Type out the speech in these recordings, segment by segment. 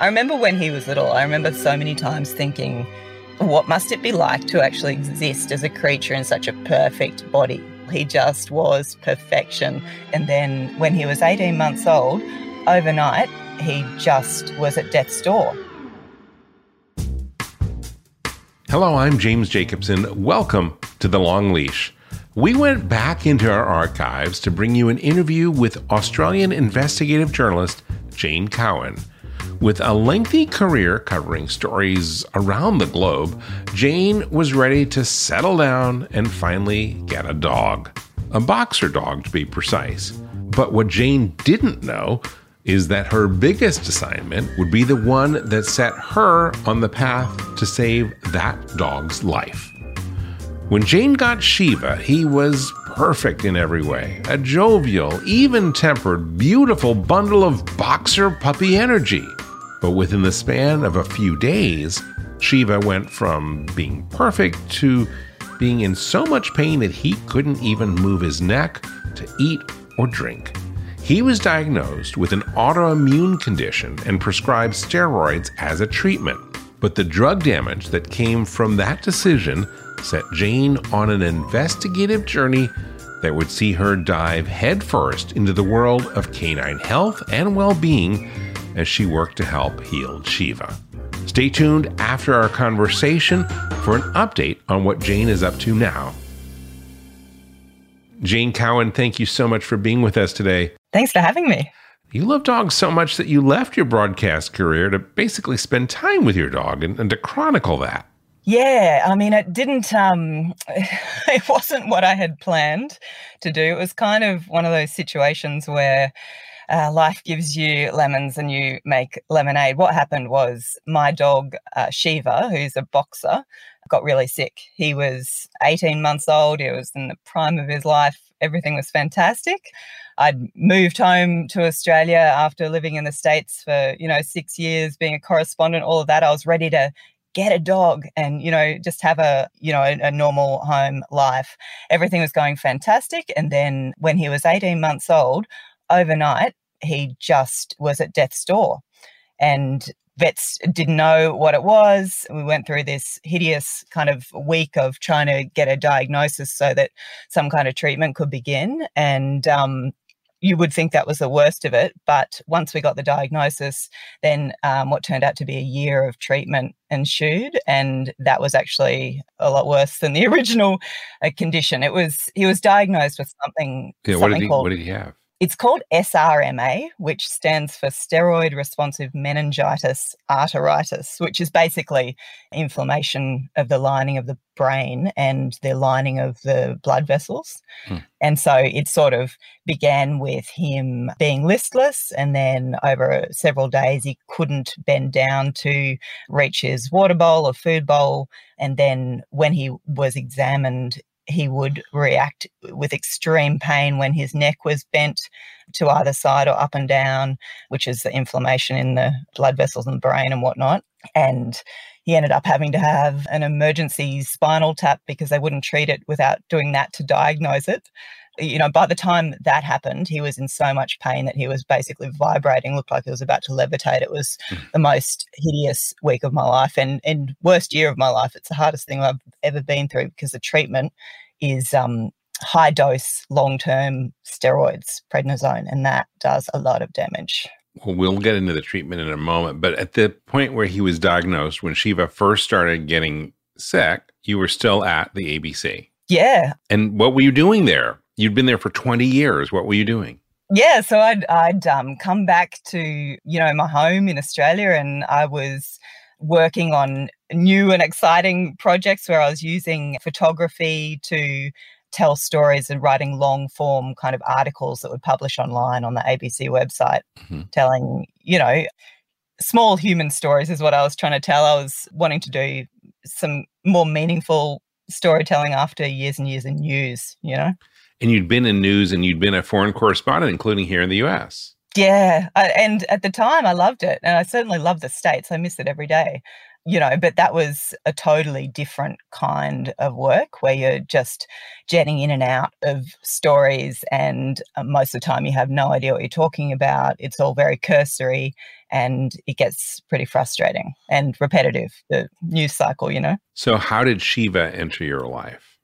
I remember when he was little, I remember so many times thinking, what must it be like to actually exist as a creature in such a perfect body? He just was perfection. And then when he was 18 months old, overnight, he just was at death's door. Hello, I'm James Jacobson. Welcome to The Long Leash. We went back into our archives to bring you an interview with Australian investigative journalist Jane Cowan. With a lengthy career covering stories around the globe, Jane was ready to settle down and finally get a dog. A boxer dog, to be precise. But what Jane didn't know is that her biggest assignment would be the one that set her on the path to save that dog's life. When Jane got Shiva, he was perfect in every way a jovial, even tempered, beautiful bundle of boxer puppy energy. But within the span of a few days, Shiva went from being perfect to being in so much pain that he couldn't even move his neck to eat or drink. He was diagnosed with an autoimmune condition and prescribed steroids as a treatment. But the drug damage that came from that decision set Jane on an investigative journey that would see her dive headfirst into the world of canine health and well being as she worked to help heal Shiva. Stay tuned after our conversation for an update on what Jane is up to now. Jane Cowan, thank you so much for being with us today. Thanks for having me. You love dogs so much that you left your broadcast career to basically spend time with your dog and, and to chronicle that. Yeah, I mean, it didn't, um, it wasn't what I had planned to do. It was kind of one of those situations where uh, life gives you lemons and you make lemonade. What happened was my dog, uh, Shiva, who's a boxer, got really sick. He was 18 months old, he was in the prime of his life, everything was fantastic. I'd moved home to Australia after living in the States for, you know, six years, being a correspondent, all of that. I was ready to get a dog and you know just have a you know a, a, normal home life everything was going fantastic and then when he was 18 months old overnight he just was at death's door and vets didn't know what it was we went through this hideous kind of week of trying to get a diagnosis so that some kind of treatment could begin and um, you would think that was the worst of it. But once we got the diagnosis, then um, what turned out to be a year of treatment ensued. And that was actually a lot worse than the original uh, condition. It was, he was diagnosed with something. Yeah, something what, did he, called, what did he have? It's called SRMA, which stands for steroid responsive meningitis arteritis, which is basically inflammation of the lining of the brain and the lining of the blood vessels. Hmm. And so it sort of began with him being listless. And then over several days, he couldn't bend down to reach his water bowl or food bowl. And then when he was examined, he would react with extreme pain when his neck was bent to either side or up and down, which is the inflammation in the blood vessels in the brain and whatnot. And he ended up having to have an emergency spinal tap because they wouldn't treat it without doing that to diagnose it you know, by the time that happened, he was in so much pain that he was basically vibrating, looked like he was about to levitate. It was mm. the most hideous week of my life and, and worst year of my life. It's the hardest thing I've ever been through because the treatment is um, high dose, long term steroids, prednisone, and that does a lot of damage. Well, we'll get into the treatment in a moment. But at the point where he was diagnosed, when Shiva first started getting sick, you were still at the ABC. Yeah. And what were you doing there? You'd been there for 20 years. What were you doing? Yeah, so I'd I'd um, come back to you know my home in Australia, and I was working on new and exciting projects where I was using photography to tell stories and writing long form kind of articles that would publish online on the ABC website, mm-hmm. telling you know small human stories is what I was trying to tell. I was wanting to do some more meaningful storytelling after years and years in news, you know and you'd been in news and you'd been a foreign correspondent, including here in the US. Yeah. I, and at the time, I loved it. And I certainly love the States. I miss it every day. you know, but that was a totally different kind of work where you're just jetting in and out of stories, and uh, most of the time you have no idea what you're talking about. It's all very cursory and it gets pretty frustrating and repetitive, the news cycle, you know. So, how did Shiva enter your life?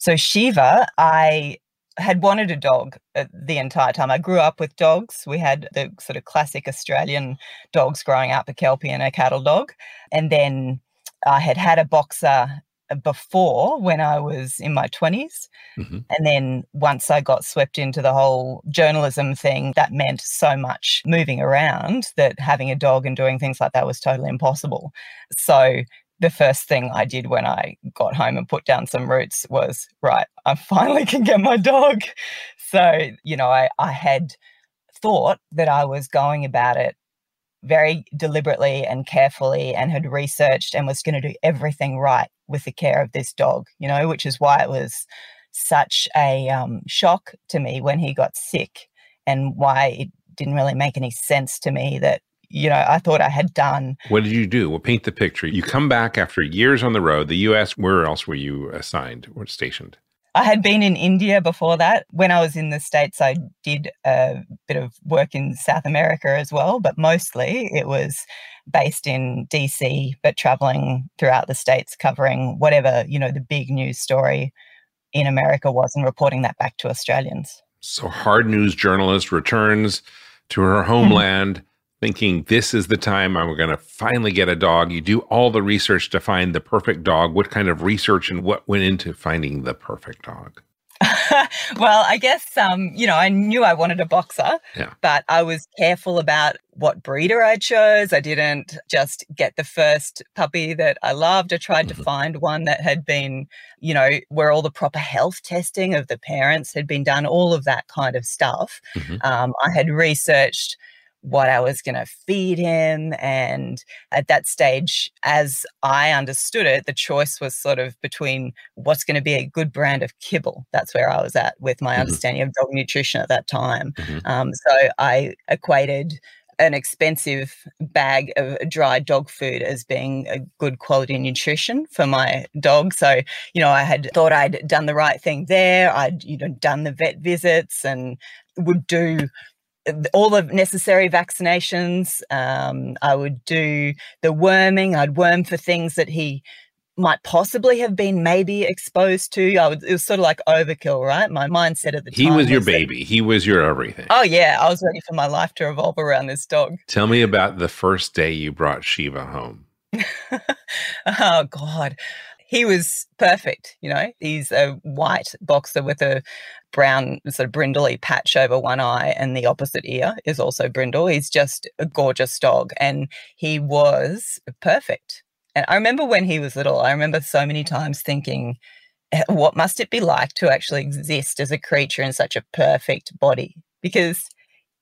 So, Shiva, I had wanted a dog uh, the entire time. I grew up with dogs. We had the sort of classic Australian dogs growing up, a Kelpie and a cattle dog. And then I had had a boxer before when I was in my 20s. Mm-hmm. And then once I got swept into the whole journalism thing, that meant so much moving around that having a dog and doing things like that was totally impossible. So the first thing I did when I got home and put down some roots was, right, I finally can get my dog. So, you know, I, I had thought that I was going about it very deliberately and carefully and had researched and was going to do everything right with the care of this dog, you know, which is why it was such a um, shock to me when he got sick and why it didn't really make any sense to me that you know, I thought I had done. What did you do? Well, paint the picture. You come back after years on the road. The U.S. Where else were you assigned or stationed? I had been in India before that. When I was in the States, I did a bit of work in South America as well, but mostly it was based in DC, but traveling throughout the States, covering whatever, you know, the big news story in America was and reporting that back to Australians. So, hard news journalist returns to her mm-hmm. homeland thinking this is the time I'm going to finally get a dog. You do all the research to find the perfect dog. What kind of research and what went into finding the perfect dog? well, I guess um, you know, I knew I wanted a boxer, yeah. but I was careful about what breeder I chose. I didn't just get the first puppy that I loved. I tried mm-hmm. to find one that had been, you know, where all the proper health testing of the parents had been done, all of that kind of stuff. Mm-hmm. Um, I had researched what I was going to feed him. And at that stage, as I understood it, the choice was sort of between what's going to be a good brand of kibble. That's where I was at with my mm-hmm. understanding of dog nutrition at that time. Mm-hmm. Um, so I equated an expensive bag of dried dog food as being a good quality nutrition for my dog. So, you know, I had thought I'd done the right thing there. I'd, you know, done the vet visits and would do all the necessary vaccinations. Um, I would do the worming. I'd worm for things that he might possibly have been maybe exposed to. I would, it was sort of like overkill, right? My mindset at the time. He was your was baby. That, he was your everything. Oh yeah, I was ready for my life to revolve around this dog. Tell me about the first day you brought Shiva home. oh God he was perfect. You know, he's a white boxer with a brown sort of brindley patch over one eye, and the opposite ear is also brindle. He's just a gorgeous dog, and he was perfect. And I remember when he was little, I remember so many times thinking, eh, what must it be like to actually exist as a creature in such a perfect body? Because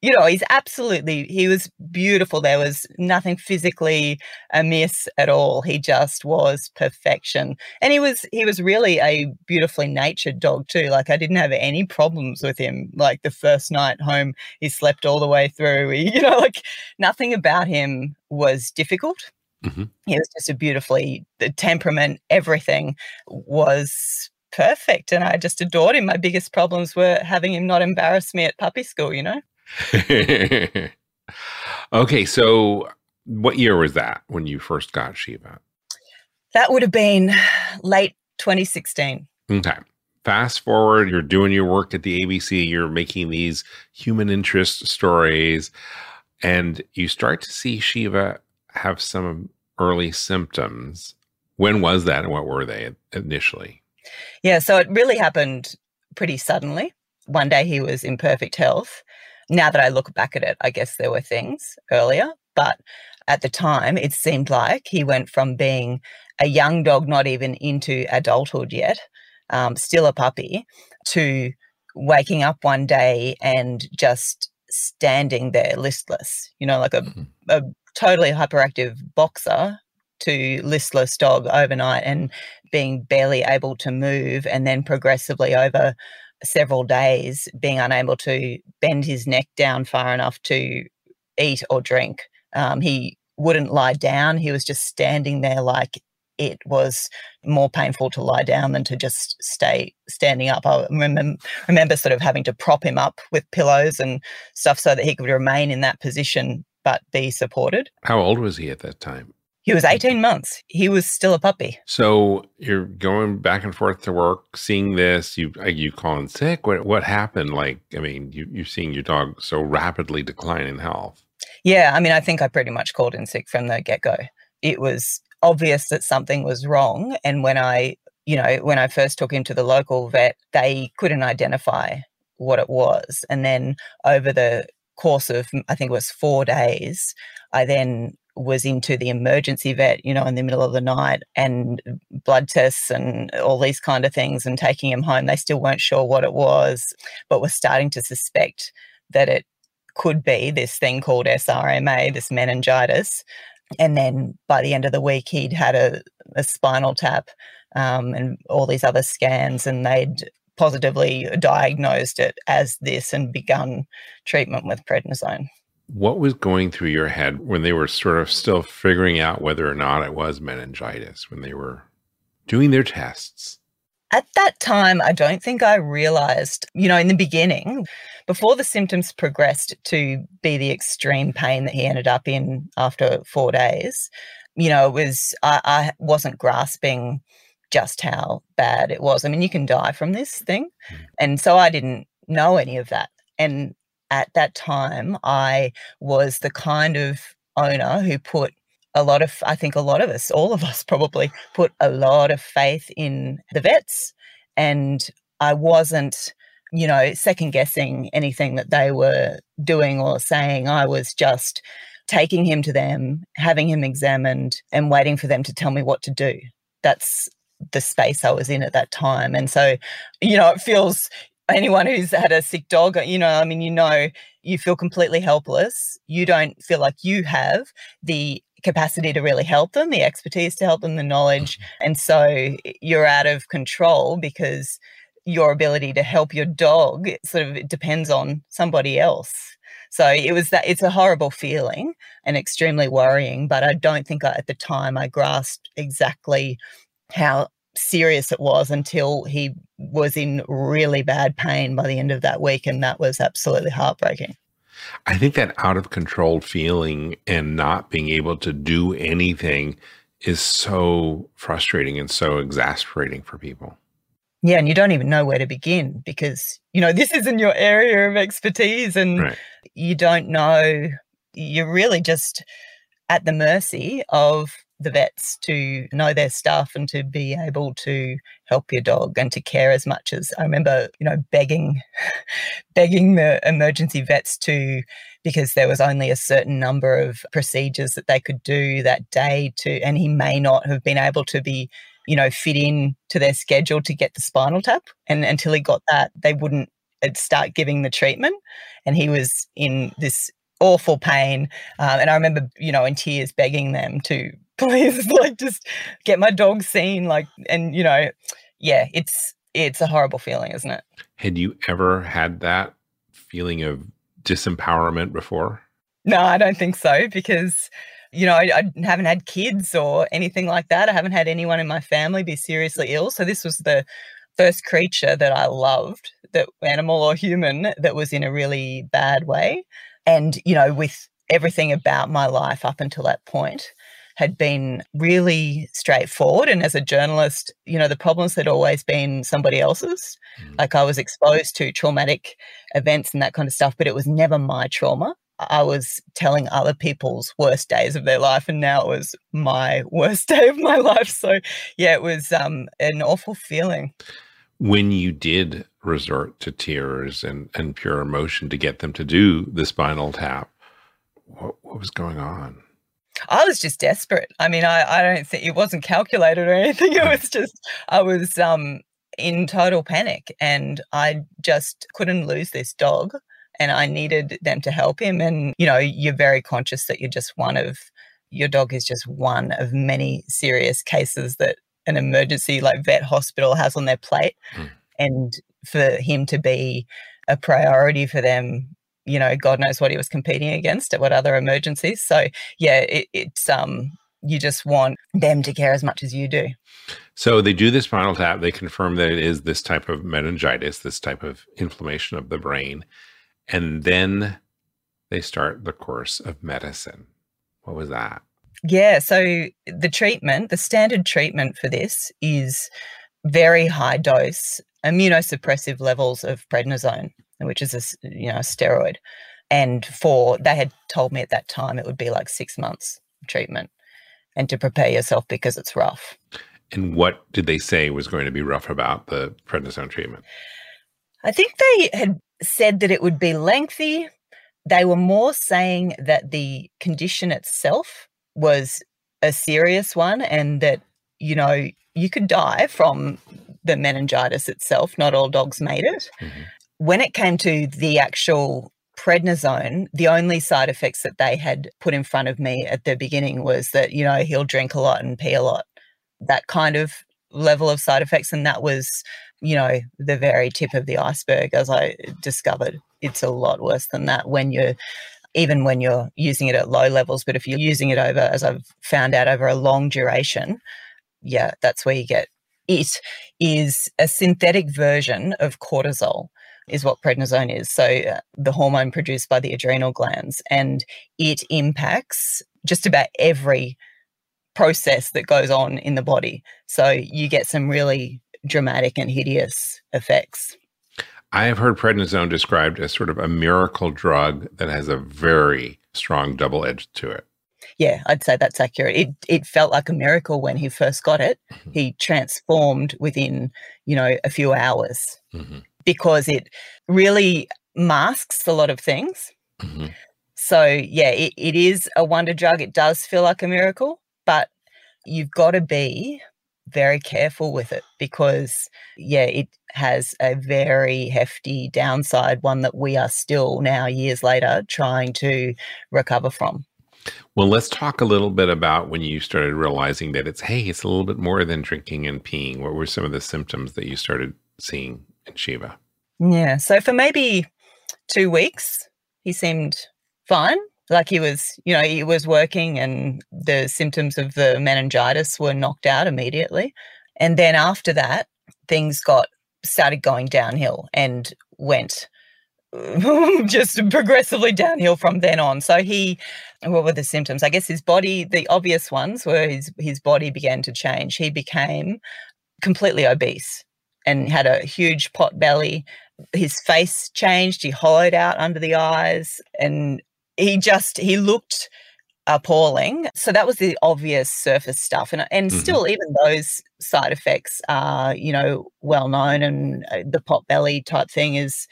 you know, he's absolutely, he was beautiful. There was nothing physically amiss at all. He just was perfection. And he was, he was really a beautifully natured dog too. Like I didn't have any problems with him. Like the first night home, he slept all the way through. He, you know, like nothing about him was difficult. Mm-hmm. He was just a beautifully, the temperament, everything was perfect. And I just adored him. My biggest problems were having him not embarrass me at puppy school, you know? okay, so what year was that when you first got Shiva? That would have been late 2016. Okay. Fast forward, you're doing your work at the ABC, you're making these human interest stories, and you start to see Shiva have some early symptoms. When was that and what were they initially? Yeah, so it really happened pretty suddenly. One day he was in perfect health now that I look back at it, I guess there were things earlier, but at the time, it seemed like he went from being a young dog, not even into adulthood yet, um, still a puppy, to waking up one day and just standing there listless, you know, like a, mm-hmm. a totally hyperactive boxer to listless dog overnight and being barely able to move and then progressively over several days being unable to bend his neck down far enough to eat or drink. Um, he wouldn't lie down. He was just standing there like it was more painful to lie down than to just stay standing up. I remember, remember sort of having to prop him up with pillows and stuff so that he could remain in that position but be supported. How old was he at that time? He was 18 months. He was still a puppy. So you're going back and forth to work, seeing this. You uh, you calling sick? What what happened? Like, I mean, you you're seeing your dog so rapidly decline in health. Yeah, I mean, I think I pretty much called in sick from the get go. It was obvious that something was wrong, and when I, you know, when I first took him to the local vet, they couldn't identify what it was, and then over the course of I think it was four days, I then was into the emergency vet, you know, in the middle of the night and blood tests and all these kind of things and taking him home. They still weren't sure what it was, but were starting to suspect that it could be this thing called SRMA, this meningitis. And then by the end of the week, he'd had a, a spinal tap um, and all these other scans, and they'd positively diagnosed it as this and begun treatment with prednisone. What was going through your head when they were sort of still figuring out whether or not it was meningitis, when they were doing their tests? At that time, I don't think I realized, you know, in the beginning, before the symptoms progressed to be the extreme pain that he ended up in after four days, you know, it was, I, I wasn't grasping just how bad it was. I mean, you can die from this thing. Hmm. And so I didn't know any of that. And at that time, I was the kind of owner who put a lot of, I think a lot of us, all of us probably, put a lot of faith in the vets. And I wasn't, you know, second guessing anything that they were doing or saying. I was just taking him to them, having him examined, and waiting for them to tell me what to do. That's the space I was in at that time. And so, you know, it feels anyone who's had a sick dog, you know, I mean, you know, you feel completely helpless. You don't feel like you have the capacity to really help them, the expertise to help them, the knowledge. Mm-hmm. And so you're out of control because your ability to help your dog sort of depends on somebody else. So it was that it's a horrible feeling and extremely worrying, but I don't think I, at the time I grasped exactly how serious it was until he was in really bad pain by the end of that week. And that was absolutely heartbreaking. I think that out of control feeling and not being able to do anything is so frustrating and so exasperating for people. Yeah, and you don't even know where to begin because, you know, this isn't your area of expertise and right. you don't know. You're really just at the mercy of the vets to know their stuff and to be able to help your dog and to care as much as I remember, you know, begging begging the emergency vets to because there was only a certain number of procedures that they could do that day to and he may not have been able to be, you know, fit in to their schedule to get the spinal tap. And until he got that they wouldn't uh, start giving the treatment. And he was in this awful pain um, and i remember you know in tears begging them to please like just get my dog seen like and you know yeah it's it's a horrible feeling isn't it? Had you ever had that feeling of disempowerment before? No i don't think so because you know I, I, haven't had kids or anything like that. I haven't had anyone in my family be seriously ill. So this was the first creature that i loved that animal or human that was in a really bad way. And you know with everything about my life up until that point had been really straightforward. And as a journalist, you know, the problems had always been somebody else's. Mm. Like I was exposed to traumatic events and that kind of stuff, but it was never my trauma. I was telling other people's worst days of their life, and now it was my worst day of my life. So, yeah, it was um, an awful feeling. When you did resort to tears and, and pure emotion to get them to do the spinal tap, what, what was going on? I was just desperate. I mean, I, I don't think it wasn't calculated or anything. It was just I was um in total panic and I just couldn't lose this dog and I needed them to help him. And, you know, you're very conscious that you're just one of your dog is just one of many serious cases that an emergency like vet hospital has on their plate. Mm. And for him to be a priority for them you know, God knows what he was competing against at what other emergencies. So yeah, it, it's um you just want them to care as much as you do. So they do the spinal tap. They confirm that it is this type of meningitis, this type of inflammation of the brain, and then they start the course of medicine. What was that? Yeah, so the treatment, the standard treatment for this is very high dose immunosuppressive levels of prednisone, which is a you know a steroid. And for they had told me at that time it would be like six months treatment, and to prepare yourself because it's rough. And what did they say was going to be rough about the prednisone treatment? I think they had said that it would be lengthy. They were more saying that the condition itself was a serious one and that, you know, you could die from the meningitis itself. Not all dogs made it. Mm-hmm. When it came to the actual prednisone, the only side effects that they had put in front of me at the beginning was that, you know, he'll drink a lot and pee a lot. That kind of level of side effects. And that was, you know, the very tip of the iceberg, as I discovered. It's a lot worse than that when you're even when you're using it at low levels. But if you're using it over, as I've found out, over a long duration, yeah, that's where you get it is a synthetic version of cortisol is what prednisone is. So uh, the hormone produced by the adrenal glands and it impacts just about every process that goes on in the body. So you get some really dramatic and hideous effects. I have heard prednisone described as sort of a miracle drug that has a very strong double edge to it yeah, I'd say that's accurate. It it felt like a miracle when he first got it. Mm-hmm. He transformed within, you know, a few hours mm-hmm. Because it really masks a lot of things. Mm-hmm. So yeah, it, it is a wonder drug. It does feel like a miracle, but you've got to be very careful with it because yeah, it has a very hefty downside, one that we are still now years later trying to recover from. Well, let's talk a little bit about when you started realizing that it's, hey, it's a little bit more than drinking and peeing. What were some of the symptoms that you started seeing Shiva? Yeah. So for maybe two weeks, he seemed fine. Like he was, you know, he was working and the symptoms of the meningitis were knocked out immediately. And then after that, things got started going downhill and went just progressively downhill from then on. So he, what were the symptoms? I guess his body, the obvious ones were his his body began to change. He became completely obese and had a huge pot belly. His face changed. He hollowed out under the eyes, and he just he looked appalling. So that was the obvious surface stuff, and and mm-hmm. still even those side effects are you know well known, and uh, the pot belly type thing is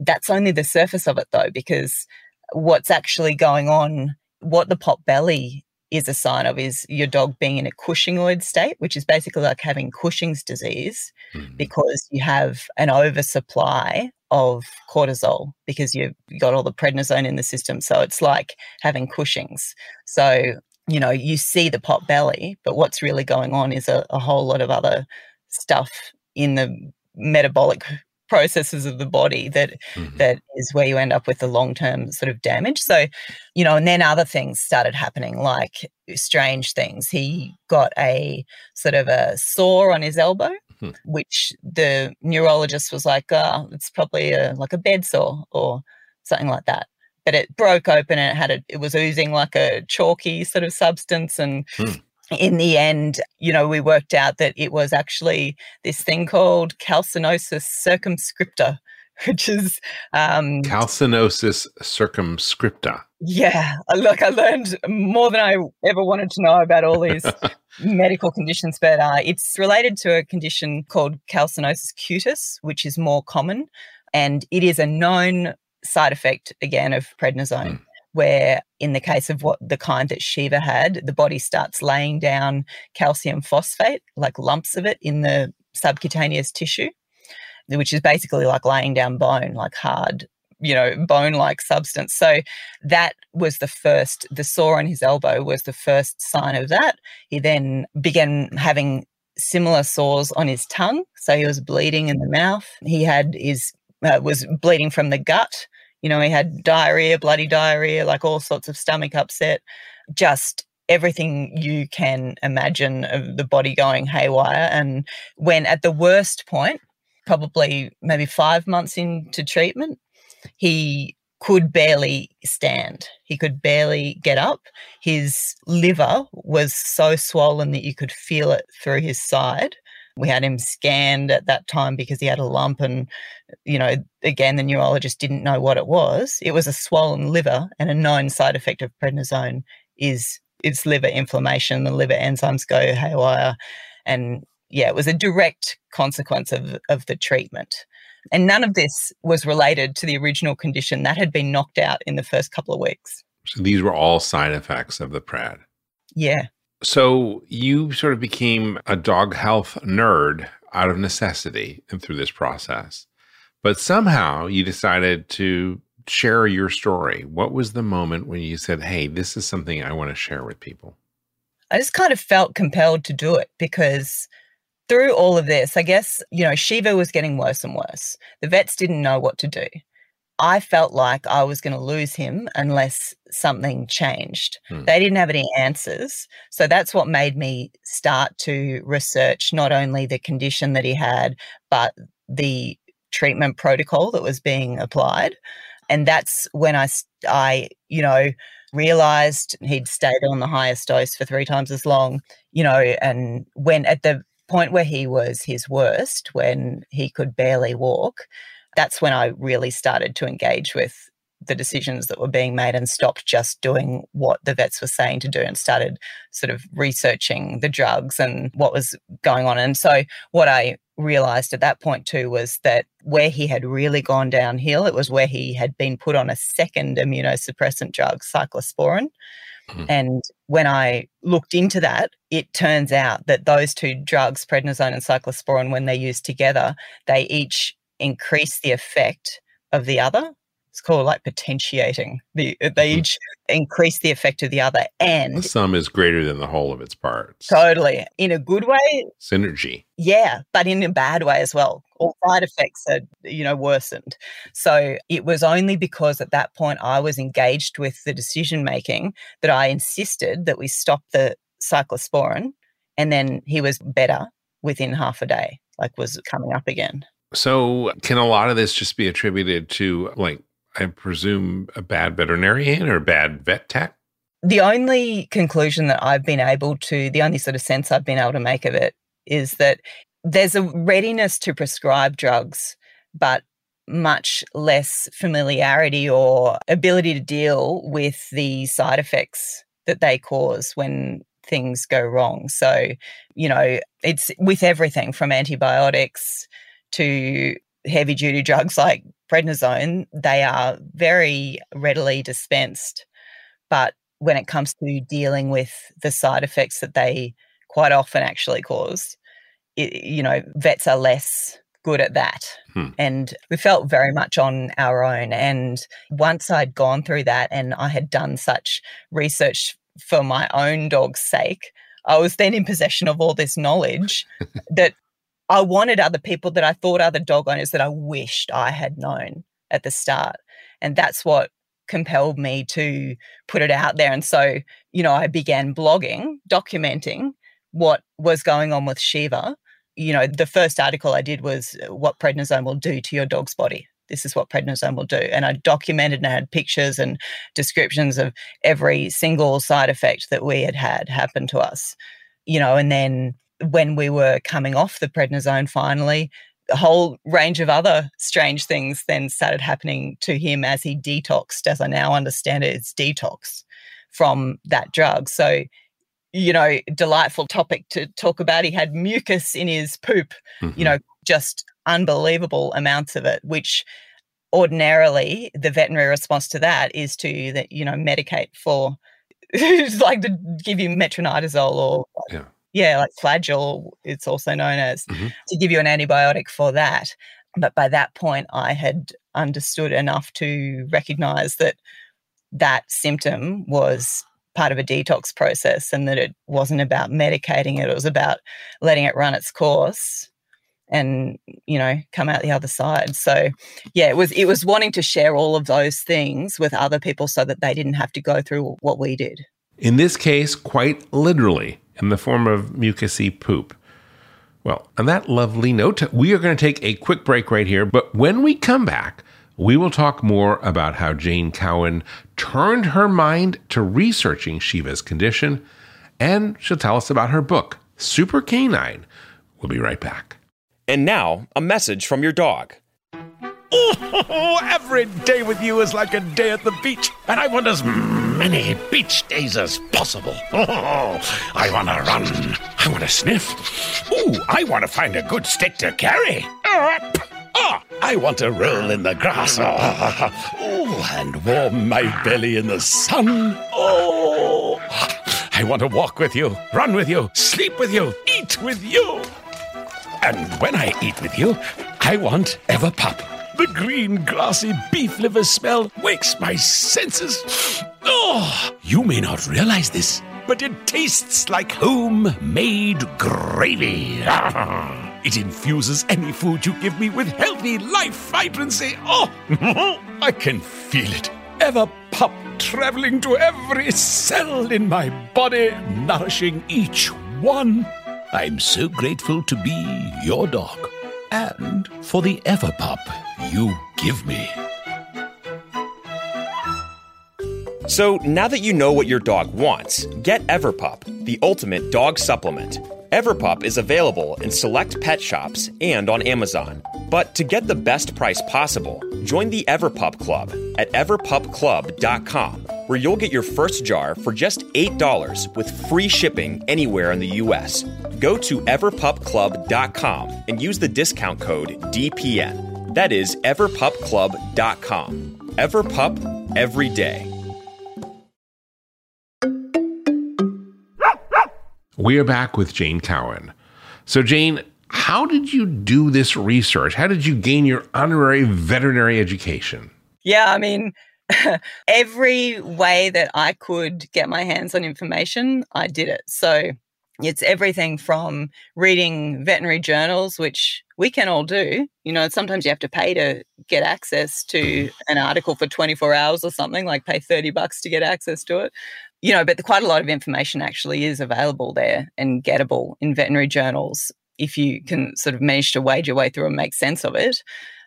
that's only the surface of it, though, because what's actually going on, what the pot belly is a sign of is your dog being in a Cushingoid state, which is basically like having Cushing's disease mm-hmm. because you have an oversupply of cortisol because you've got all the prednisone in the system. So it's like having Cushing's. So, you know, you see the pot belly, but what's really going on is a, a whole lot of other stuff in the metabolic processes of the body that, mm-hmm. that is where you end up with the long term sort of damage. So, you know, and then other things started happening, like strange things. He got a sort of a sore on his elbow, mm-hmm. which the neurologist was like, oh, it's probably a, like a bed sore or something like that. But it broke open and it had a, it was oozing like a chalky sort of substance and mm in the end, you know, we worked out that it was actually this thing called calcinosis circumscripta, which is um, calcinosis circumscripta. Yeah, look, I learned more than I ever wanted to know about all these medical conditions, but uh, it's related to a condition called calcinosis cutis, which is more common, and it is a known side effect again of prednisone. Mm where in the case of what the kind that Shiva had, the body starts laying down calcium phosphate, like lumps of it in the subcutaneous tissue, which is basically like laying down bone, like hard, you know, bone like substance. So that was the first, the sore on his elbow was the first sign of that. He then began having similar sores on his tongue. So he was bleeding in the mouth. He had his, uh, was bleeding from the gut You know, he had diarrhea, bloody diarrhea, like all sorts of stomach upset, just everything you can imagine of the body going haywire. And when at the worst point, probably maybe five months into treatment, he could barely stand. He could barely get up. His liver was so swollen that you could feel it through his side. We had him scanned at that time because he had a lump, and, you know, again, the neurologist didn't know what it was. It was a swollen liver, and a known side effect of prednisone is its liver inflammation. The liver enzymes go haywire. And yeah, it was a direct consequence of, of the treatment. And none of this was related to the original condition that had been knocked out in the first couple of weeks. So these were all side effects of the pred. Yeah. So you sort of became a dog health nerd out of necessity and through this process. But somehow you decided to share your story. What was the moment when you said, Hey, this is something I want to share with people? I just kind of felt compelled to do it because through all of this, I guess, you know, Shiva was getting worse and worse. The vets didn't know what to do. I felt like I was going to lose him unless something changed. Hmm. They didn't have any answers. So that's what made me start to research not only the condition that he had, but the treatment protocol that was being applied. And that's when I, I, you know, realized he'd stayed on the highest dose for three times as long, you know, and when at the point where he was his worst, when he could barely walk, that's when I really started to engage with the decisions that were being made and stopped just doing what the vets were saying to do and started sort of researching the drugs and what was going on. And so, what I realized at that point too was that where he had really gone downhill, it was where he had been put on a second immunosuppressant drug, cyclosporin. Mm-hmm. And when I looked into that, it turns out that those two drugs, prednisone and cyclosporin, when they're used together, they each increase the effect of the other it's called like potentiating. The, uh, they mm-hmm. each increase the effect of the other, and the sum is greater than the whole of its parts. Totally, in a good way. Synergy. Yeah, but in a bad way as well. All side effects are, you know, worsened. So it was only because at that point I was engaged with the decision making that I insisted that we stop the cyclosporin, and then he was better within half a day, like was coming up again. So, can a lot of this just be attributed to like I presume, a bad veterinarian or bad vet tech? The only conclusion that I've been able to, the only sort of sense I've been able to make of it is that there's a readiness to prescribe drugs, but much less familiarity or ability to deal with the side effects that they cause when things go wrong. So, you know, it's with everything from antibiotics to heavy duty drugs like prednisone, they are very readily dispensed. But when it comes to dealing with the side effects that they quite often actually cause, it, you know, vets are less good at that. Hmm. And we felt very much on our own. And once I'd gone through that and I had done such research for my own dog's sake, I was then in possession of all this knowledge that I wanted other people that I thought other dog owners that I wished I had known at the start. And that's what compelled me to put it out there. And so, you know, I began blogging, documenting what was going on with Shiva. You know, the first article I did was uh, what prednisone will do to your dog's body. This is what prednisone will do. And I documented and I had pictures and descriptions of every single side effect that we had had happen to us. You know, and then when we were coming off the prednisone finally, a whole range of other strange things then started happening to him as he detoxed, as I now understand it, it's detox from that drug. So, you know, delightful topic to talk about. He had mucus in his poop, mm-hmm. you know, just unbelievable amounts of it, which ordinarily the veterinary response to that is to that, you know, medicate for like to give you metronidazole or yeah yeah, like flagyl, it's also known as, mm-hmm. to give you an antibiotic for that. But by that point, I had understood enough to recognize that that symptom was part of a detox process and that it wasn't about medicating it, it was about letting it run its course and you know come out the other side so yeah it was it was wanting to share all of those things with other people so that they didn't have to go through what we did in this case quite literally in the form of mucousy poop well on that lovely note we are going to take a quick break right here but when we come back we will talk more about how Jane Cowan turned her mind to researching Shiva's condition, and she'll tell us about her book, Supercanine. We'll be right back. And now, a message from your dog. Oh, every day with you is like a day at the beach, and I want as many beach days as possible. Oh, I want to run. I want to sniff. Ooh, I want to find a good stick to carry. Oh, I want to roll in the grass. Oh, and warm my belly in the sun. Oh, I want to walk with you, run with you, sleep with you, eat with you. And when I eat with you, I want Everpup. The green, grassy beef liver smell wakes my senses. Oh, you may not realize this, but it tastes like homemade gravy. It infuses any food you give me with healthy life vibrancy. Oh, I can feel it. Ever pup traveling to every cell in my body, nourishing each one. I'm so grateful to be your dog and for the Everpup you give me. So now that you know what your dog wants, get Everpup, the ultimate dog supplement. Everpup is available in select pet shops and on Amazon. But to get the best price possible, join the Everpup Club at everpupclub.com, where you'll get your first jar for just $8 with free shipping anywhere in the US. Go to everpupclub.com and use the discount code DPN. That is everpupclub.com. Everpup every day. We are back with Jane Cowan. So, Jane, how did you do this research? How did you gain your honorary veterinary education? Yeah, I mean, every way that I could get my hands on information, I did it. So, it's everything from reading veterinary journals, which we can all do. You know, sometimes you have to pay to get access to mm-hmm. an article for 24 hours or something, like pay 30 bucks to get access to it you know, but the, quite a lot of information actually is available there and gettable in veterinary journals if you can sort of manage to wade your way through and make sense of it.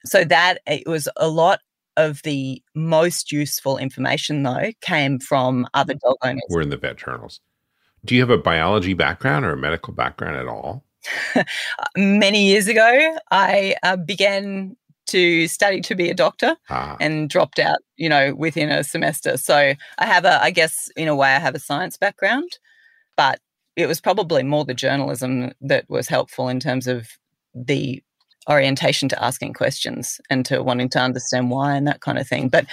So that it was a lot of the most useful information though came from other mm-hmm. dog owners. We're in the vet journals. Do you have a biology background or a medical background at all? Many years ago, I uh, began to study to be a doctor ah. and dropped out, you know, within a semester. So I have a, I guess, in a way, I have a science background, but it was probably more the journalism that was helpful in terms of the orientation to asking questions and to wanting to understand why and that kind of thing. But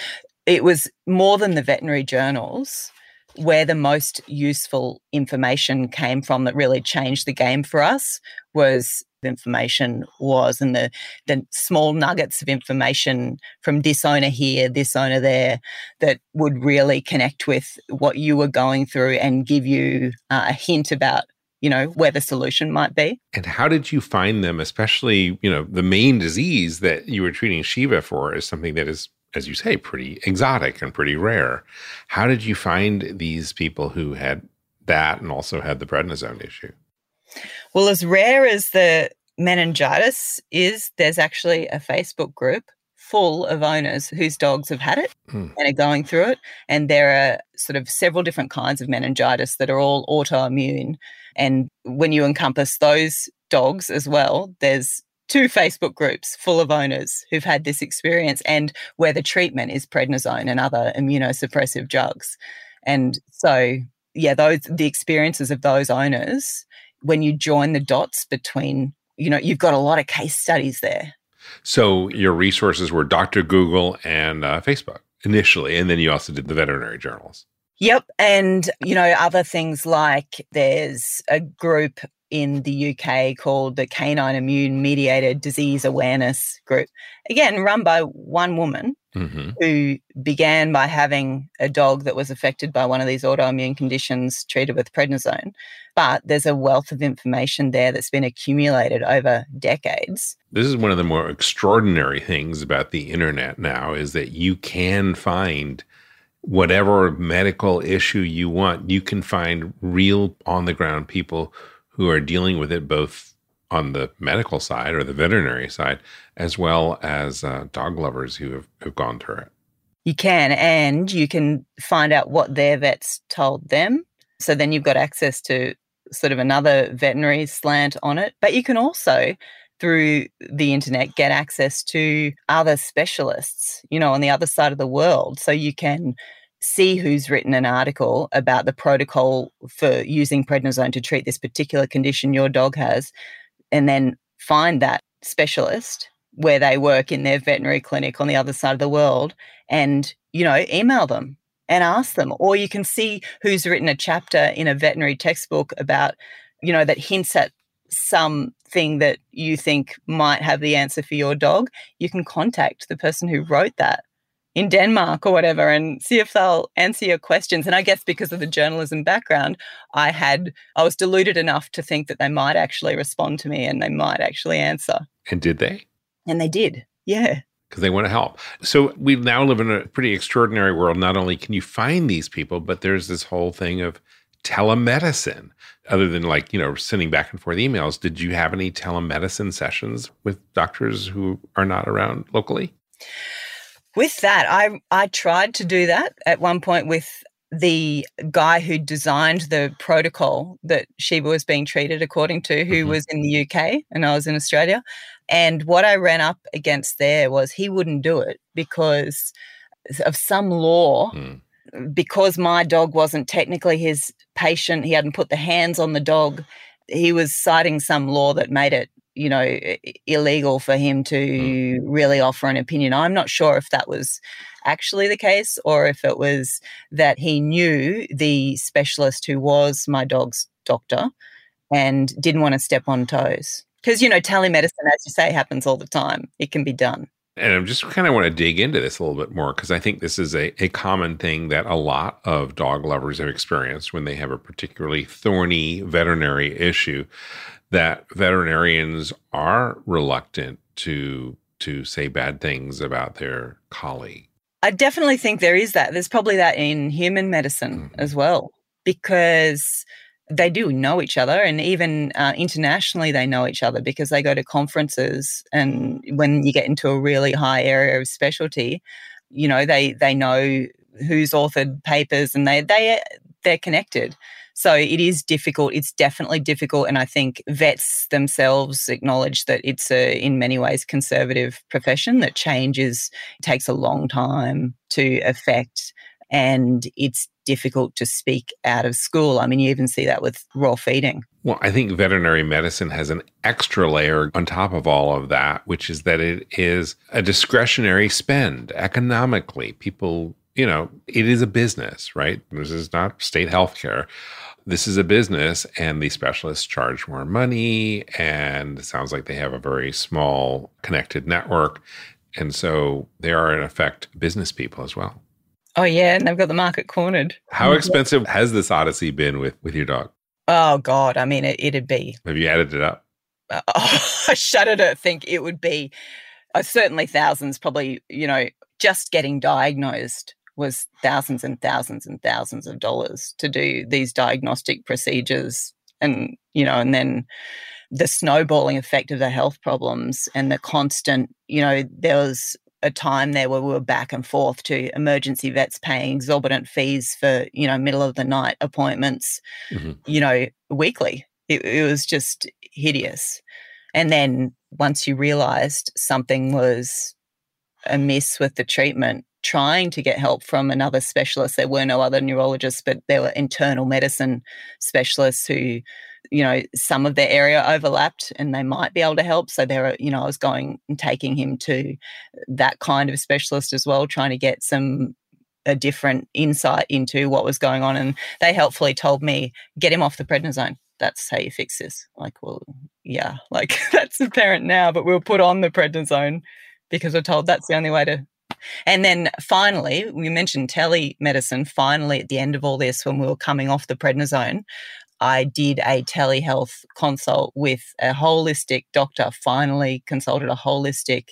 it was more than the veterinary journals where the most useful information came from that really changed the game for us was information was and the the small nuggets of information from this owner here this owner there that would really connect with what you were going through and give you uh, a hint about you know where the solution might be. And how did you find them especially you know the main disease that you were treating shiva for is something that is as you say, pretty exotic and pretty rare. How did you find these people who had that and also had the prednisone issue? Well, as rare as the meningitis is, there's actually a Facebook group full of owners whose dogs have had it hmm. and are going through it. And there are sort of several different kinds of meningitis that are all autoimmune. And when you encompass those dogs as well, there's two Facebook groups full of owners who've had this experience and where the treatment is prednisone and other immunosuppressive drugs. And so, yeah, those the experiences of those owners, when you join the dots between, you know, you've got a lot of case studies there. So your resources were Dr. Google and uh, Facebook initially, and then you also did the veterinary journals. Yep. And, you know, other things like there's a group in the UK called the Canine Immune Mediated Disease Awareness Group. Again, run by one woman hmm who began by having a dog that was affected by one of these autoimmune conditions treated with prednisone. But there's a wealth of information there that's been accumulated over decades. This is one of the more extraordinary things about the internet now is that you can find whatever medical issue you want. You can find real on the ground people who are dealing with it both on the medical side or the veterinary side, as well as uh, dog lovers who have, have gone through it. You can, and you can find out what their vets told them. So then you've got access to sort of another veterinary slant on it. But you can also, through the internet, get access to other specialists, you know, on the other side of the world. So you can see who's written an article about the protocol for using prednisone to treat this particular condition your dog has, and then find that specialist where they work in their veterinary clinic on the other side of the world and, you know, email them and ask them. Or you can see who's written a chapter in a veterinary textbook about, you know, that hints at something that you think might have the answer for your dog. You can contact the person who wrote that in Denmark or whatever and see if they'll answer your questions. And I guess because of the journalism background, I had I was deluded enough to think that they might actually respond to me and they might actually answer. And did they? And they did. Yeah. Because they want to help. So we now live in a pretty extraordinary world. Not only can you find these people, but there's this whole thing of telemedicine. Other than like, you know, sending back and forth emails, did you have any telemedicine sessions with doctors who are not around locally? With that, I I tried to do that at one point with the guy who designed the protocol that Shiva was being treated according to, who Mhm. was in the UK and I was in Australia. And what I ran up against there was he wouldn't do it because of some law Mm. because my dog wasn't technically his patient, he hadn't put the hands on the dog. He was citing some law that made it, you know, illegal for him to mm. really offer an opinion. I'm not sure if that was actually the case or if it was that he knew the specialist who was my dog's doctor and didn't want to step on toes. Because, you know, telemedicine, as you say, happens all the time. It can be done. And I just kind of want to dig into this a little bit more because I think this is a, a common thing that a lot of dog lovers have experienced when they have a particularly thorny veterinary issue that veterinarians are reluctant to to say bad things about their colleague. I definitely think there is that. There's probably that in human medicine Mhm. as well, because they do know each other, and even uh, internationally, they know each other because they go to conferences. And when you get into a really high area of specialty, you know they they know who's authored papers, and they they they're connected. So it is difficult. It's definitely difficult, and I think vets themselves acknowledge that it's a, in many ways, conservative profession. That change is takes a long time to affect and it's difficult to speak out of school. I mean, you even see that with raw feeding. Well, I think veterinary medicine has an extra layer on top of all of that, which is that it is a discretionary spend economically. People, you know, it is a business, right? This is not state health care. This is a business, and the specialists charge more money. And it sounds like they have a very small connected network. And so they are, in effect, business people as well. Oh yeah, and they've got the market cornered. How expensive has this odyssey been with, with your dog? Oh God, I mean, it, it'd be. Have you added it up? Uh, I shudder to think it would be. Uh, certainly thousands. Probably, you know, just getting diagnosed was thousands and thousands and thousands of dollars to do these diagnostic procedures, and you know, and then the snowballing effect of the health problems and the constant. You know, there was a time there where we were back and forth to emergency vets paying exorbitant fees for you know middle of the night appointments Mhm. you know weekly it, it was just hideous and then once you realized something was amiss with the treatment trying to get help from another specialist. There were no other neurologists but there were internal medicine specialists who you know some of their area overlapped and they might be able to help. So there are you know i was going and taking him to that kind of specialist as well trying to get some a different insight into what was going on. And they helpfully told me get him off the prednisone. That's how you fix this. Like well yeah like that's apparent now but we'll put on the prednisone because we're told that's the only way to And then finally, we mentioned telemedicine. Finally, at the end of all this, when we were coming off the prednisone, I did a telehealth consult with a holistic doctor, finally consulted a holistic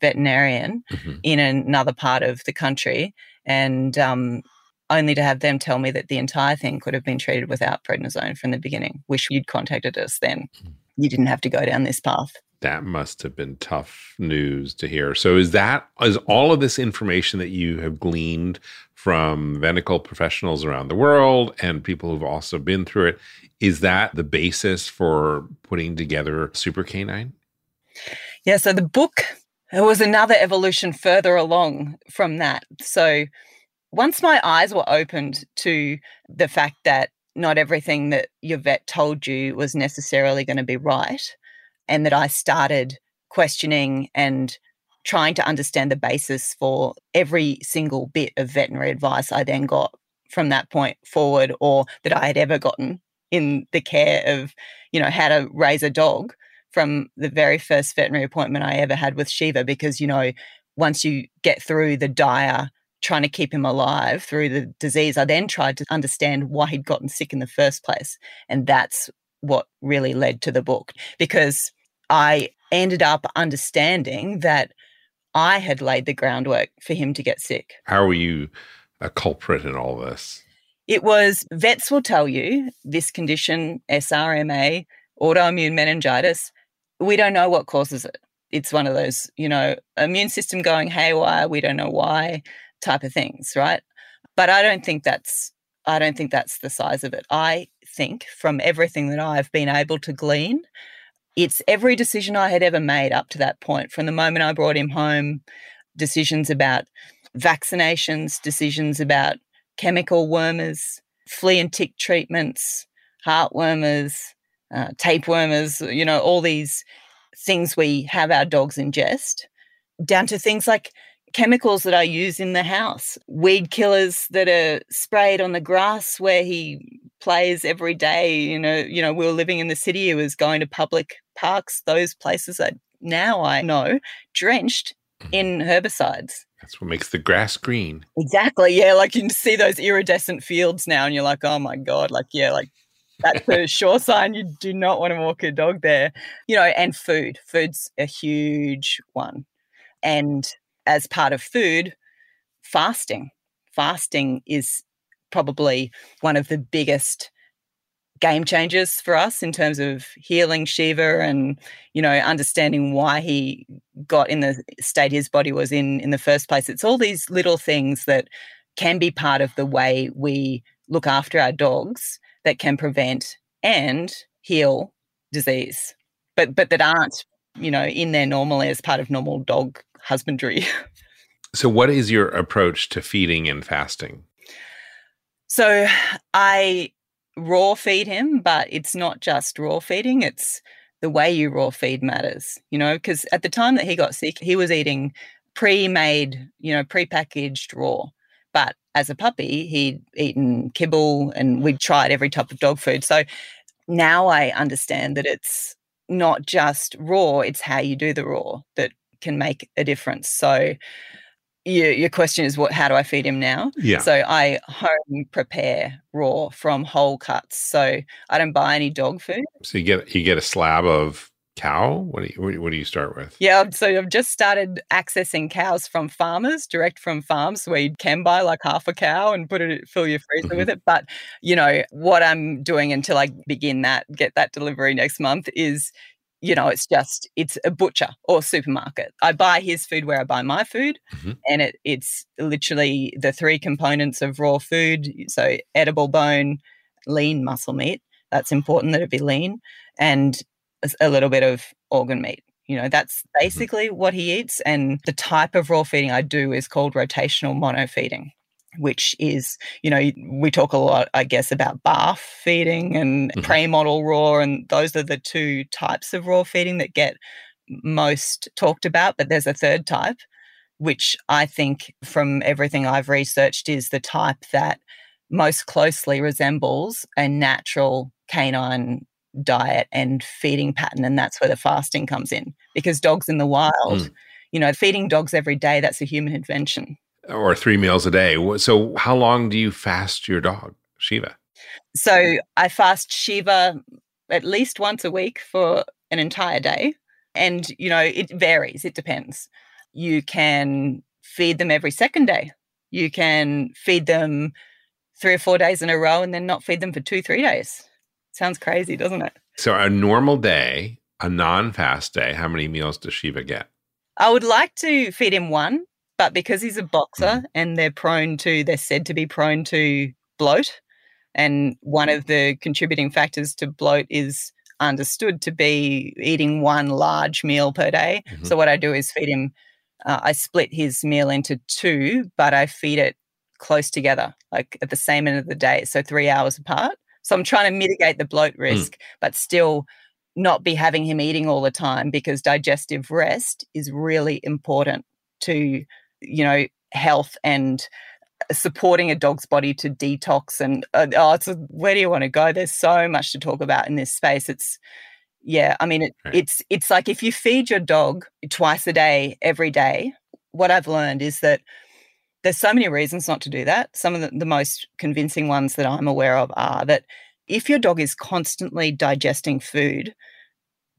veterinarian mm-hmm. in another part of the country. And um, only to have them tell me that the entire thing could have been treated without prednisone from the beginning. Wish you'd contacted us then. Mm. You didn't have to go down this path. That must have been tough news to hear. So is that is all of this information that you have gleaned from medical professionals around the world and people who've also been through it, is that the basis for putting together Supercanine? Yeah, so the book was another evolution further along from that. So once my eyes were opened to the fact that not everything that your vet told you was necessarily going to be right, and that I started questioning and trying to understand the basis for every single bit of veterinary advice I then got from that point forward, or that I had ever gotten in the care of, you know, how to raise a dog from the very first veterinary appointment I ever had with Shiva, because, you know, once you get through the dire trying to keep him alive through the disease, I then tried to understand why he'd gotten sick in the first place. And that's what really led to the book because I ended up understanding that I had laid the groundwork for him to get sick. How were you a culprit in all this? It was vets will tell you this condition, SRMA, autoimmune meningitis, we don't know what causes it. It's one of those, you know, immune system going haywire, we don't know why type of things, right? But I don't think that's I don't think that's the size of it. I think from everything that I've been able to glean, it's every decision I had ever made up to that point. From the moment I brought him home, decisions about vaccinations, decisions about chemical wormers, flea and tick treatments, heartwormers, uh, tapewormers, you know, all these things we have our dogs ingest, down to things like chemicals that I use in the house, weed killers that are sprayed on the grass where he plays every day. You know, you know, we were living in the city, It was going to public parks, those places that now I know drenched mm-hmm. in herbicides. That's what makes the grass green. Exactly. Yeah. Like you can see those iridescent fields now, and you're like, oh my God, like, yeah, like that's a sure sign you do not want to walk your dog there. You know, and food. Food's a huge one. And as part of food, fasting. Fasting is probably one of the biggest game changers for us in terms of healing Shiva and you know understanding why he got in the state his body was in in the first place. It's all these little things that can be part of the way we look after our dogs that can prevent and heal disease, but but that aren't you know in there normally as part of normal dog husbandry. So, what is your approach to feeding and fasting? So, I raw feed him, but it's not just raw feeding, it's the way you raw feed matters, you know, because at the time that he got sick, he was eating pre made, you know, pre packaged raw. But as a puppy, he'd eaten kibble and we'd tried every type of dog food. So now I understand that it's not just raw, it's how you do the raw that can make a difference. So your, your question is what how do I feed him now? Yeah. So I home prepare raw from whole cuts. So I don't buy any dog food. So you get you get a slab of cow. What do you what do you start with? Yeah, so I've just started accessing cows from farmers, direct from farms, where you can buy like half a cow and put it fill your freezer mm-hmm. with it. But you know what I'm doing until I begin that get that delivery next month is you know, it's just it's a butcher or supermarket. I buy his food where I buy my food, mm-hmm. and it it's literally the three components of raw food. So edible bone, lean muscle meat. That's important that it be lean, and a little bit of organ meat. You know, that's mm-hmm. basically mm-hmm. what he eats. And the type of raw feeding I do is called rotational mono feeding which is, you know, we talk a lot, I guess, about BARF feeding and mm-hmm. prey model raw, and those are the two types of raw feeding that get most talked about. But there's a third type, which I think, from everything I've researched, is the type that most closely resembles a natural canine diet and feeding pattern. And that's where the fasting comes in because dogs in the wild. Mm you know, feeding dogs every day, that's a human invention. Or three meals a day. So, how long do you fast your dog, Shiva? So, I fast Shiva at least once a week for an entire day. And, you know, it varies, it depends. You can feed them every second day. You can feed them three or four days in a row and then not feed them for two, three days. Sounds crazy, doesn't it? So, a normal day, a non fast day, how many meals does Shiva get? I would like to feed him one, but because he's a boxer and they're prone to, they're said to be prone to bloat. And one of the contributing factors to bloat is understood to be eating one large meal per day. Mhm. So, what I do is feed him, uh, I split his meal into two, but I feed it close together, like at the same end of the day. So, three hours apart. So, I'm trying to mitigate the bloat risk, but still not be having him eating all the time because digestive rest is really important to you know health and supporting a dog's body to detox and uh, oh it's a, where do you want to go there's so much to talk about in this space it's yeah i mean it, Right. it's it's like if you feed your dog twice a day every day what i've learned is that there's so many reasons not to do that some of the, the most convincing ones that i'm aware of are that if your dog is constantly digesting food,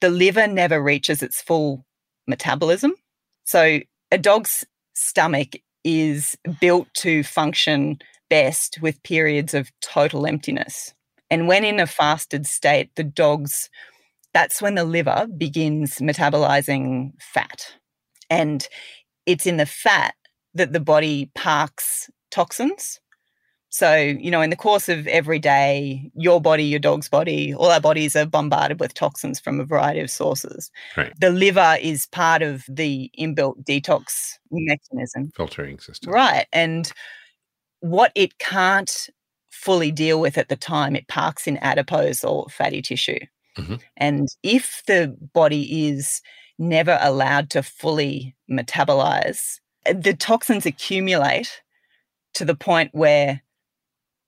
the liver never reaches its full metabolism. So, a dog's stomach is built to function best with periods of total emptiness. And when in a fasted state, the dog's that's when the liver begins metabolizing fat. And it's in the fat that the body parks toxins. So, you know, in the course of every day, your body, your dog's body, all our bodies are bombarded with toxins from a variety of sources. Right. The liver is part of the inbuilt detox mechanism. Filtering system. Right. And what it can't fully deal with at the time, it parks in adipose or fatty tissue. Mhm. And if the body is never allowed to fully metabolize, the toxins accumulate to the point where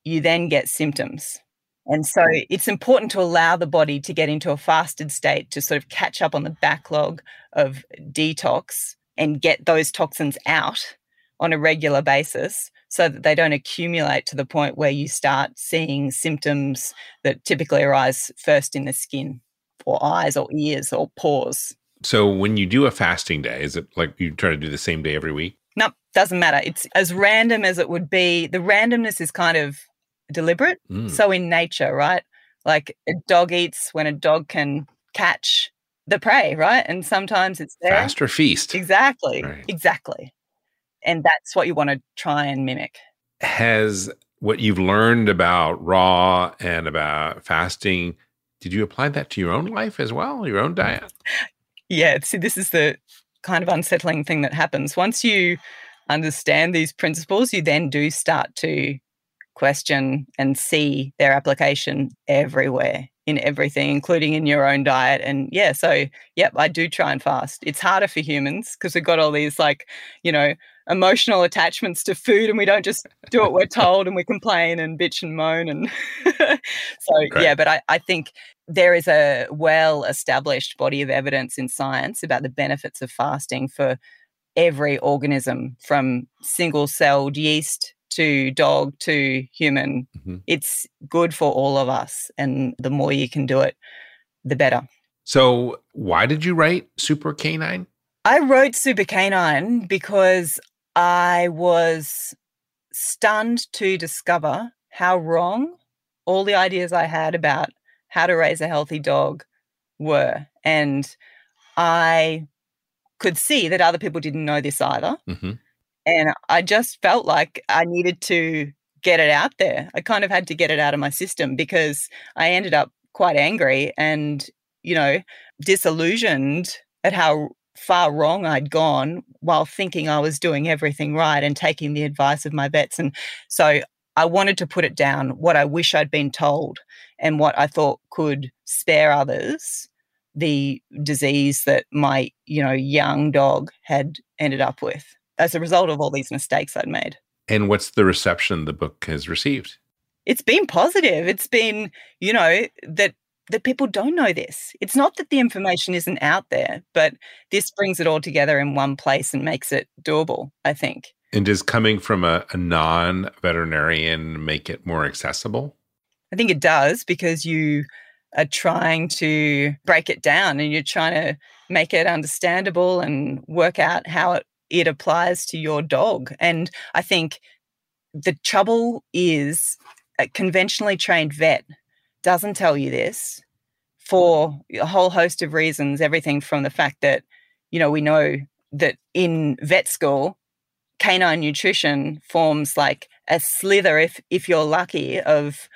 you then get symptoms. And so hmm. it's important to allow the body to get into a fasted state to sort of catch up on the backlog of detox and get those toxins out on a regular basis so that they don't accumulate to the point where you start seeing symptoms that typically arise first in the skin or eyes or ears or paws. So, when you do a fasting day, is it like you try to do the same day every week? Nope, doesn't matter. It's as random as it would be. The randomness is kind of deliberate. Mm. So in nature, right? Like a dog eats when a dog can catch the prey, right? And sometimes it's there. Fast or feast? Exactly. Right. Exactly. And that's what you want to try and mimic. Has what you've learned about raw and about fasting, did you apply that to your own life as well, your own diet? Yeah, see, this is the kind of unsettling thing that happens. Once you understand these principles, you then do start to question and see their application everywhere in everything, including in your own diet. And yeah, so yep, I do try and fast. It's harder for humans because we've got all these like, you know, emotional attachments to food and we don't just do what we're told and we complain and bitch and moan and so Right. yeah but I, I think there is a well established body of evidence in science about the benefits of fasting for every organism from single celled yeast to dog to human Mhm. it's good for all of us and the more you can do it the better So, why did you write Supercanine? I wrote Supercanine because I was stunned to discover how wrong all the ideas I had about how to raise a healthy dog were. And I could see that other people didn't know this either. hmm And I just felt like I needed to get it out there. I kind of had to get it out of my system because I ended up quite angry and, you know, disillusioned at how far wrong I'd gone while thinking I was doing everything right and taking the advice of my vets. And so I wanted to put it down what I wish I'd been told and what I thought could spare others the disease that my, you know, young dog had ended up with as a result of all these mistakes I'd made. And what's the reception the book has received? It's been positive. It's been, you know, that that people don't know this. It's not that the information isn't out there, but this brings it all together in one place and makes it doable, I think. And does coming from a, a non veterinarian make it more accessible? I think it does because you are trying to break it down and you're trying to make it understandable and work out how it, it applies to your dog. And I think the trouble is a conventionally trained vet doesn't tell you this for a whole host of reasons. Everything from the fact that, you know, we know that in vet school, canine nutrition forms like a slither, if if you're lucky, of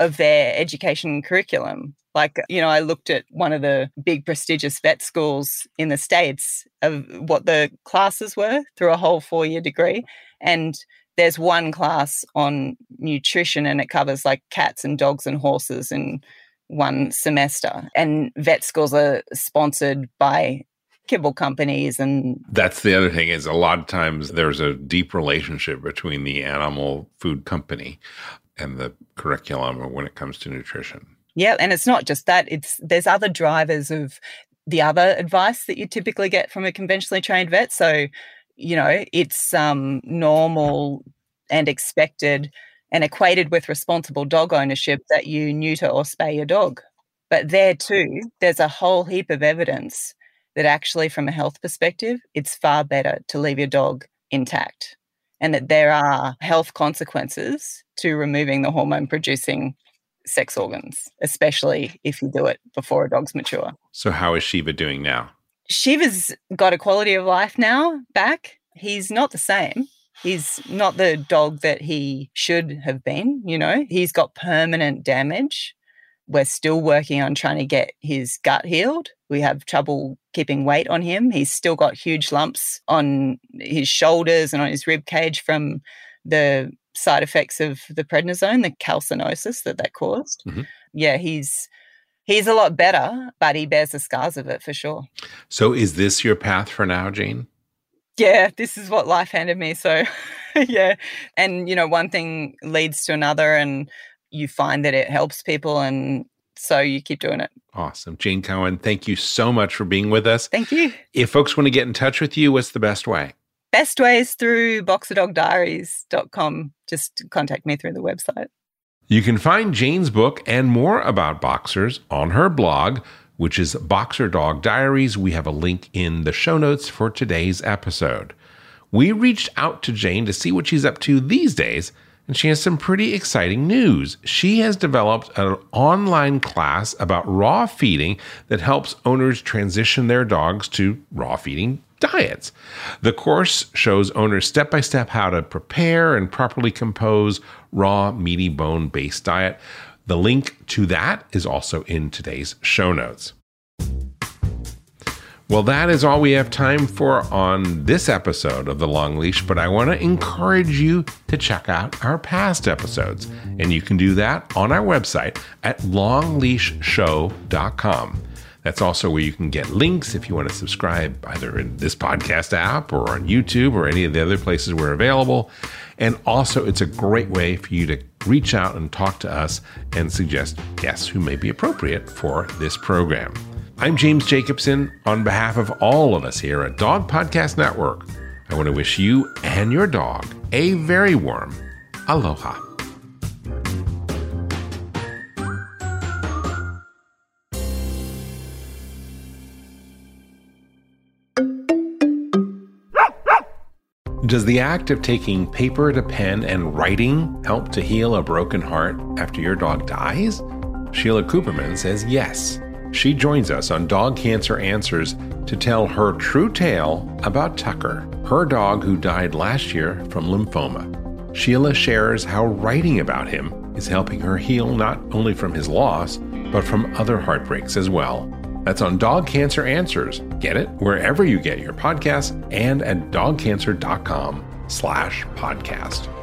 of their education curriculum. Like, you know, I looked at one of the big prestigious vet schools in the States of what the classes were through a whole four year degree. And there's one class on nutrition and it covers like cats and dogs and horses in one semester. And vet schools are sponsored by kibble companies and that's the other thing is a lot of times there's a deep relationship between the animal food company and the curriculum when it comes to nutrition. Yeah, and it's not just that, it's there's other drivers of the other advice that you typically get from a conventionally trained vet. So you know, it's um, normal and expected and equated with responsible dog ownership that you neuter or spay your dog. But there too, there's a whole heap of evidence that actually, from a health perspective, it's far better to leave your dog intact and that there are health consequences to removing the hormone producing sex organs, especially if you do it before a dog's mature. So, how is Shiva doing now? Shiva's got a quality of life now back. He's not the same. He's not the dog that he should have been, you know. He's got permanent damage. We're still working on trying to get his gut healed. We have trouble keeping weight on him. He's still got huge lumps on his shoulders and on his rib cage from the side effects of the prednisone, the calcinosis that that caused. Mm-hmm. Yeah, he's he's a lot better, but he bears the scars of it for sure. So, is this your path for now, Jane? Yeah, this is what life handed me. So, yeah. And, you know, one thing leads to another, and you find that it helps people. And so you keep doing it. Awesome. Jane Cowan, thank you so much for being with us. Thank you. If folks want to get in touch with you, what's the best way? Best way is through boxerdogdiaries.com. Just contact me through the website. You can find Jane's book and more about boxers on her blog, which is Boxer Dog Diaries. We have a link in the show notes for today's episode. We reached out to Jane to see what she's up to these days, and she has some pretty exciting news. She has developed an online class about raw feeding that helps owners transition their dogs to raw feeding diets. The course shows owners step by step how to prepare and properly compose raw, meaty bone based diet. The link to that is also in today's show notes. Well, that is all we have time for on this episode of The Long Leash, but I want to encourage you to check out our past episodes. And you can do that on our website at longleashshow.com. That's also where you can get links if you want to subscribe either in this podcast app or on YouTube or any of the other places we're available. And also, it's a great way for you to reach out and talk to us and suggest guests who may be appropriate for this program. I'm James Jacobson. On behalf of all of us here at Dog Podcast Network, I want to wish you and your dog a very warm aloha. Does the act of taking paper to pen and writing help to heal a broken heart after your dog dies? Sheila Cooperman says yes. She joins us on Dog Cancer Answers to tell her true tale about Tucker, her dog who died last year from lymphoma. Sheila shares how writing about him is helping her heal not only from his loss, but from other heartbreaks as well. That's on Dog Cancer Answers. Get it wherever you get your podcasts and at dogcancer.com slash podcast.